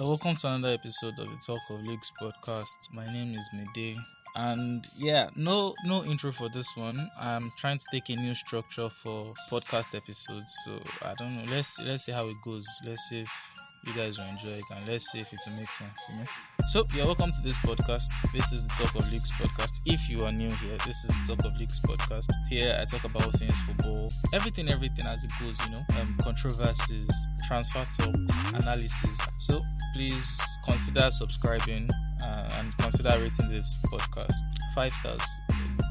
Welcome to another episode of the Talk of Leagues podcast. My name is Mede, and yeah, no no intro for this one. I'm trying to take a new structure for podcast episodes, so I don't know. Let's let's see how it goes. Let's see if you guys will enjoy it, and let's see if it will make sense. You know. So yeah, welcome to this podcast. This is the Talk of Leagues podcast. If you are new here, this is the Talk of Leagues podcast. Here I talk about things football, everything, everything as it goes. You know, um, controversies, transfer talks, analysis. So please consider subscribing uh, and consider rating this podcast five stars.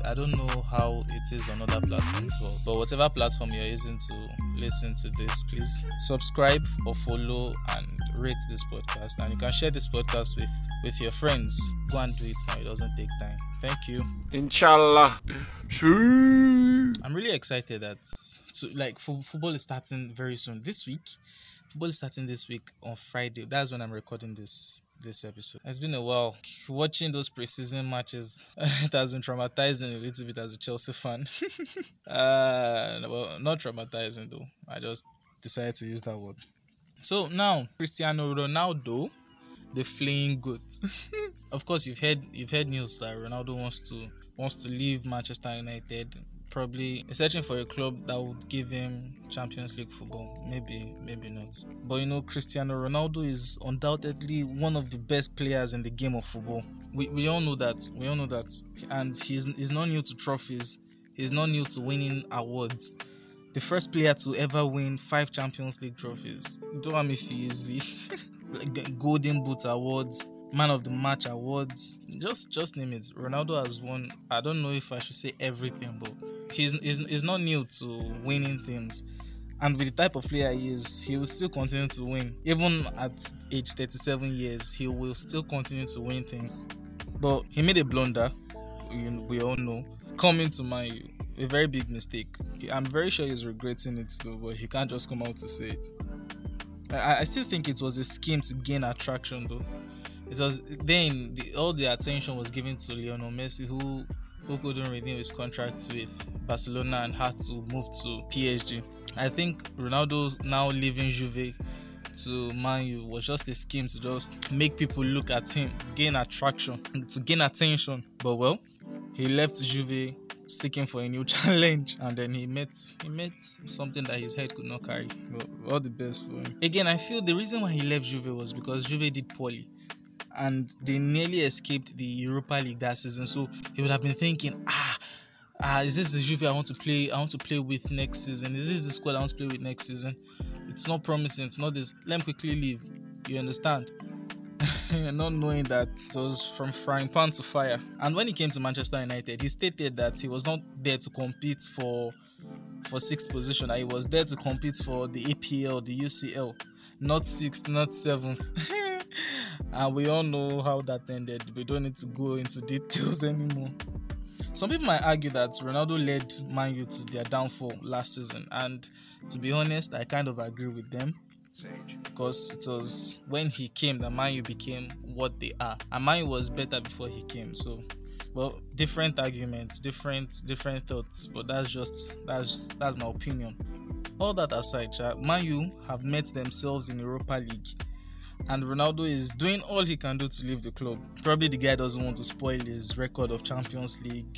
I don't know how it is on other platforms, but, but whatever platform you're using to listen to this, please subscribe or follow and rate this podcast. And you can share this podcast with with your friends. Go and do it now. It doesn't take time. Thank you. Inshallah. I'm really excited that to, like fo- football is starting very soon this week. Football is starting this week on Friday. That's when I'm recording this this episode. It's been a while watching those preseason matches. it has been traumatizing a little bit as a Chelsea fan. uh, well, not traumatizing though. I just decided to use that word. So now Cristiano Ronaldo, the fleeing goat. of course, you've heard you've heard news that Ronaldo wants to wants to leave Manchester United. Probably searching for a club that would give him Champions League football. Maybe, maybe not. But you know, Cristiano Ronaldo is undoubtedly one of the best players in the game of football. We, we all know that. We all know that. And he's he's not new to trophies. He's not new to winning awards. The first player to ever win five Champions League trophies. Don't want me easy. Golden Boot awards, Man of the Match awards. Just just name it. Ronaldo has won. I don't know if I should say everything, but he's he's, he's not new to winning things. And with the type of player he is, he will still continue to win. Even at age 37 years, he will still continue to win things. But he made a blunder, we all know, coming to my a very big mistake. I'm very sure he's regretting it though, but he can't just come out to say it. I, I still think it was a scheme to gain attraction though. It was then the, all the attention was given to Lionel Messi, who who couldn't renew his contract with Barcelona and had to move to PSG. I think Ronaldo now leaving Juve to Man U was just a scheme to just make people look at him, gain attraction, to gain attention. But well, he left Juve seeking for a new challenge and then he met he met something that his head could not carry. All the best for him. Again, I feel the reason why he left Juve was because Juve did poorly and they nearly escaped the Europa League that season. So he would have been thinking, ah, ah, is this the Juve I want to play? I want to play with next season. Is this the squad I want to play with next season? It's not promising. It's not this. Let me quickly leave. You understand? not knowing that it was from frying pan to fire. And when he came to Manchester United, he stated that he was not there to compete for for sixth position. He was there to compete for the APL, the UCL, not sixth, not seventh. and we all know how that ended. We don't need to go into details anymore. Some people might argue that Ronaldo led Man U to their downfall last season, and to be honest, I kind of agree with them. Because it was when he came that Man U became what they are, and Man U was better before he came. So, well, different arguments, different different thoughts, but that's just that's that's my opinion. All that aside, Man U have met themselves in Europa League and Ronaldo is doing all he can do to leave the club. Probably the guy doesn't want to spoil his record of Champions League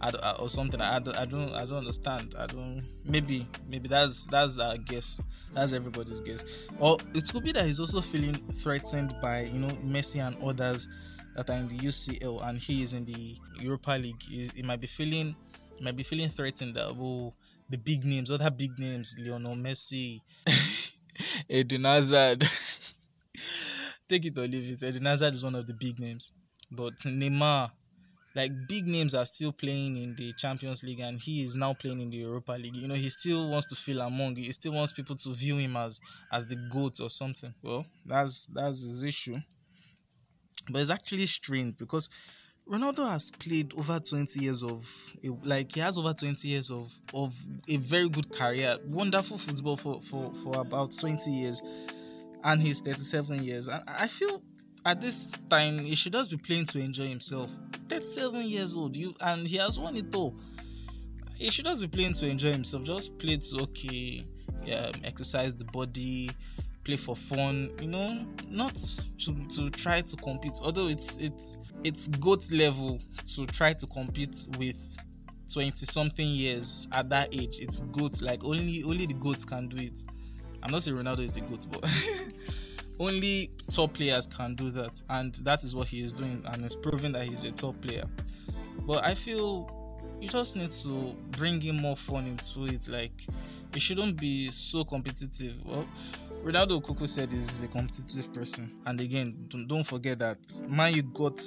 uh, or something. I don't, I don't, I don't understand. I don't. Maybe, maybe that's that's our guess. That's everybody's guess. Or it could be that he's also feeling threatened by you know Messi and others that are in the UCL and he is in the Europa League. He, he might be feeling, might be feeling threatened that oh the big names, other big names, Lionel Messi, Eden Hazard. take it or leave it. Eden Hazard is one of the big names, but Neymar, like big names, are still playing in the Champions League, and he is now playing in the Europa League. You know, he still wants to feel among. He still wants people to view him as as the goat or something. Well, that's that's his issue. But it's actually strange because Ronaldo has played over 20 years of like he has over 20 years of of a very good career, wonderful football for for for about 20 years and he's 37 years. And I feel at this time he should just be playing to enjoy himself. 37 years old, you and he has won it all. He should just be playing to enjoy himself. Just play to okay, yeah, exercise the body, play for fun, you know, not to, to try to compete. Although it's it's it's goat level to try to compete with 20 something years at that age. It's goat like only only the goats can do it. I'm not saying Ronaldo is the goat, but only top players can do that, and that is what he is doing, and it's proving that he's a top player. But I feel you just need to bring in more fun into it. Like it shouldn't be so competitive. Well, Ronaldo Kuku said he's a competitive person, and again, don't, don't forget that Man U got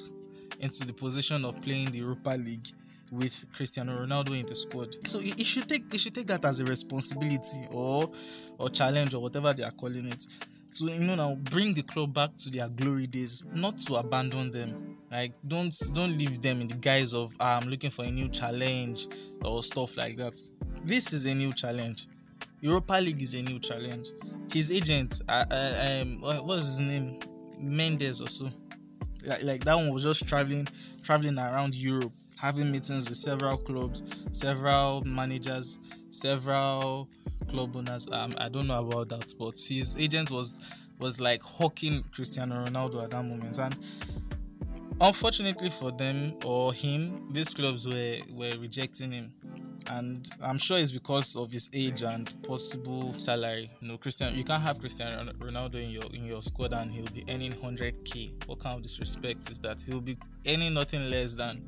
into the position of playing the Europa League with Cristiano Ronaldo in the squad. So he should take he should take that as a responsibility or or challenge or whatever they are calling it to you know now bring the club back to their glory days, not to abandon them. Like don't don't leave them in the guise of ah, I'm looking for a new challenge or stuff like that. This is a new challenge. Europa League is a new challenge. His agent, uh, uh, um, what was his name? Mendes or so. Like, like that one was just traveling, traveling around Europe, having meetings with several clubs, several managers, several club owners. Um, I don't know about that, but his agent was was like hawking Cristiano Ronaldo at that moment, and unfortunately for them or him, these clubs were were rejecting him. And I'm sure it's because of his age and possible salary. You know, Christian, you can't have Cristiano Ronaldo in your in your squad and he'll be earning 100k. What kind of disrespect is that? He'll be earning nothing less than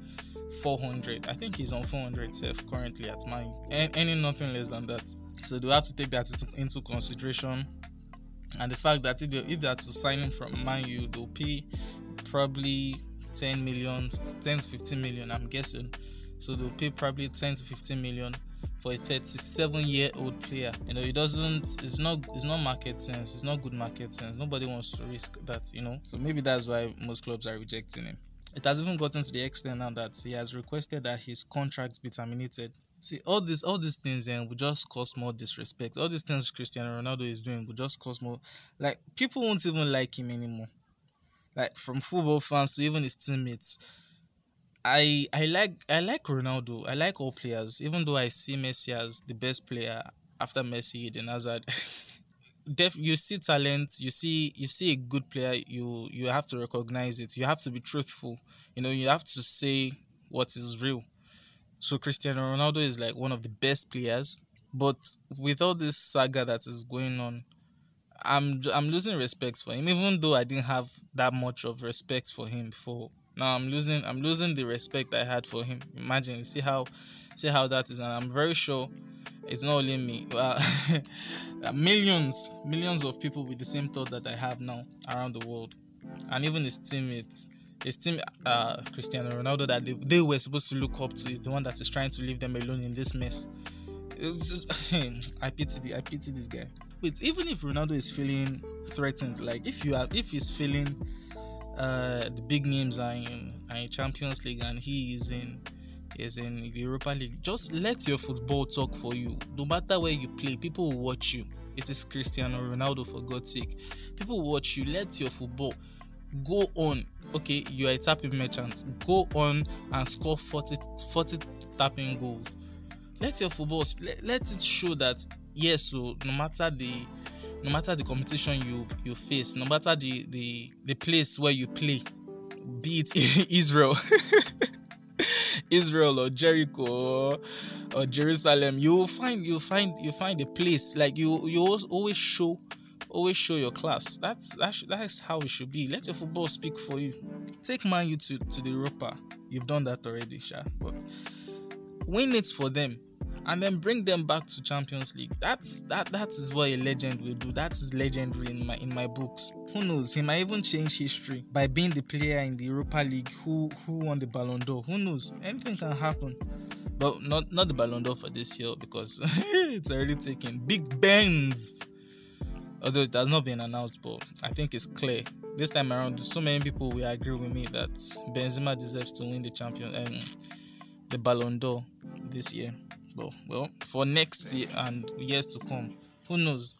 400. I think he's on 400 self currently at mine, earning nothing less than that. So they have to take that into, consideration. And the fact that if they, if are to sign him from Man U, they'll pay probably 10 million, 10 to 15 million, I'm guessing. So they'll pay probably 10 to 15 million for a 37 year old player. You know, it doesn't, it's not, it's not market sense. It's not good market sense. Nobody wants to risk that, you know. So maybe that's why most clubs are rejecting him. It has even gotten to the extent now that he has requested that his contract be terminated. See, all these all these things and will just cause more disrespect. All these things Cristiano Ronaldo is doing will just cause more like people won't even like him anymore. Like from football fans to even his teammates. I I like I like Ronaldo. I like all players, even though I see Messi as the best player after Messi, Eden Hazard. def you see talent you see you see a good player you you have to recognize it. You have to be truthful. You know you have to say what is real. So cristiano ronaldo is like one of the best players but with all this saga that is going on i'm i'm losing respect for him even though i didn't have that much of respect for him before. Now i'm losing i'm losing the respect i had for him. Imagine you see how see how that is and i'm very sure it's not only me uh, millions millions of people with the same thought that i have now around the world and even his teammates his team uh, cristiano ronaldo that they, they were supposed to look up to is the one that is trying to leave them alone in this mess. I pity the, i pity this guy. Wait even if ronaldo is feeling threatened like if you have if he's feeling uh, the big names are in, are in champions league and he is in is in the Europa League. Just let your football talk for you. No matter where you play, people will watch you. It is Cristiano Ronaldo for God's sake. People will watch you. Let your football go on. Okay, you are a tapping merchant. Go on and score 40, 40 tapping goals. Let your football let, let it show that yes, so no matter the no matter the competition you you face, no matter the the, the place where you play, be it Israel Israel or Jericho or, or Jerusalem, you will find you find you find a place like you you always show always show your class. That's that's that's how it should be. Let your football speak for you. Take Man U to, to the Europa. You've done that already, Sha. But win it for them and then bring them back to Champions League. That's that that is what a legend will do. That is legendary in my in my books. Who knows? He might even change history by being the player in the Europa League who who won the Ballon d'Or. Who knows? Anything can happen. But not not the Ballon d'Or for this year because it's already taken. Big Benz. Although it has not been announced, but I think it's clear. This time around, so many people will agree with me that Benzema deserves to win the champion and um, the Ballon d'Or this year well, well, for next year and years to come, who knows?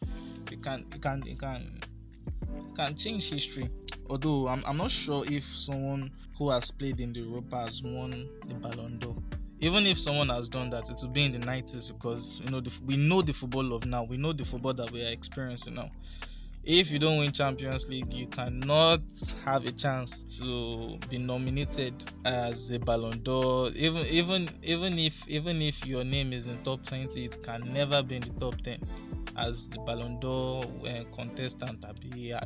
You can, you can, you can, can change history. Although I'm, I'm not sure if someone who has played in the Europa has won the Ballon d'Or. Even if someone has done that, it will be in the 90s because you know the, we know the football of now. We know the football that we are experiencing now. If you don't win Champions League, you cannot have a chance to be nominated as a Ballon d'Or. Even even even if even if your name is in top 20, it can never be in the top 10 as the Ballon d'Or uh, contestant. I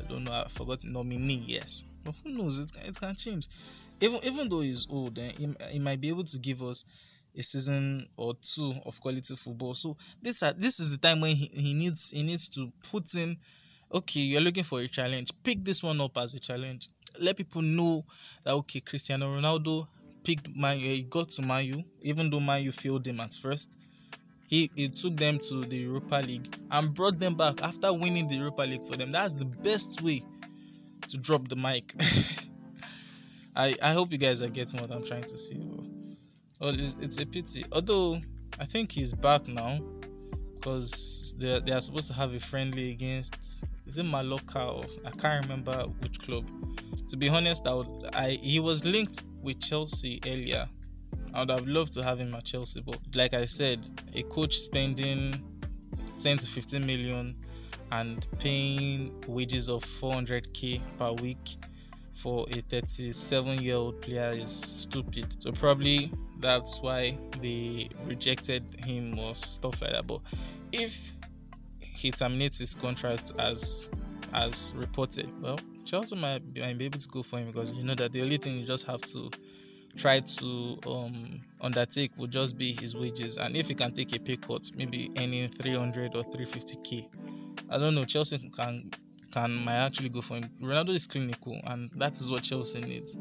don't know. I forgot nominee. Yes, but who knows? It can, it can change. Even even though he's old, eh, he, he might be able to give us a season or two of quality football. So this uh, this is the time when he, he needs he needs to put in okay, you're looking for a challenge. Pick this one up as a challenge. Let people know that okay, Cristiano Ronaldo picked Man he got to Man U, even though Man U failed him at first. He, he took them to the Europa League and brought them back after winning the Europa League for them. That's the best way to drop the mic. I, I hope you guys are getting what I'm trying to say. Well, it's, it's a pity. Although I think he's back now because they, they are supposed to have a friendly against is it Mallorca or I can't remember which club. To be honest, I, would, I he was linked with Chelsea earlier. I would have loved to have him at Chelsea, but like I said, a coach spending 10 to 15 million and paying wages of 400k per week for a 37 year old player is stupid. So probably that's why they rejected him or stuff like that. But if he terminates his contract as as reported. Well, Chelsea might be, might be able to go for him because you know that the only thing you just have to try to um, undertake will just be his wages, and if he can take a pay cut, maybe earning 300 or 350k. I don't know. Chelsea can can might actually go for him. Ronaldo is clinical, and that is what Chelsea needs.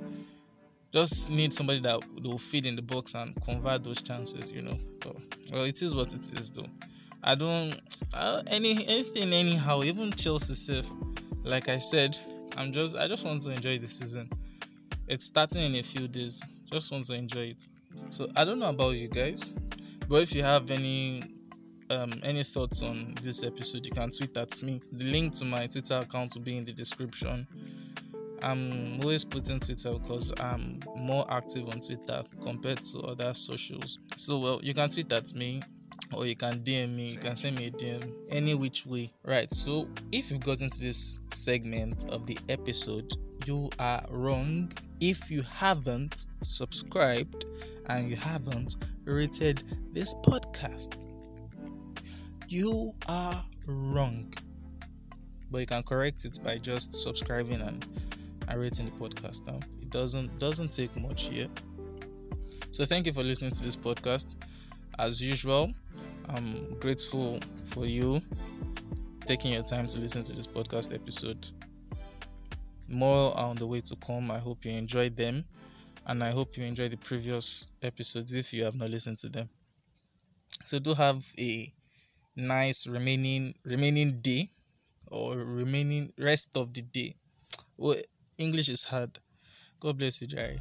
Just need somebody that will feed in the box and convert those chances, you know. Well, it is what it is, though. I don't uh, any anything anyhow. Even Chelsea safe. Like I said, I'm just I just want to enjoy the season. It's starting in a few days. Just want to enjoy it. So I don't know about you guys, but if you have any um, any thoughts on this episode, you can tweet at me. The link to my Twitter account will be in the description. I'm always putting Twitter because I'm more active on Twitter compared to other socials. So well, you can tweet at me or you can DM me, you can send me a DM any which way. Right, so if you've gotten to this segment of the episode, you are wrong if you haven't subscribed and you haven't rated this podcast. You are wrong. But you can correct it by just subscribing and, and rating the podcast. It doesn't doesn't take much here. So thank you for listening to this podcast. As usual, I'm grateful for you taking your time to listen to this podcast episode. More are on the way to come. I hope you enjoyed them, and I hope you enjoyed the previous episodes if you have not listened to them. So do have a nice remaining remaining day or remaining rest of the day. Well, English is hard. God bless you, Jerry.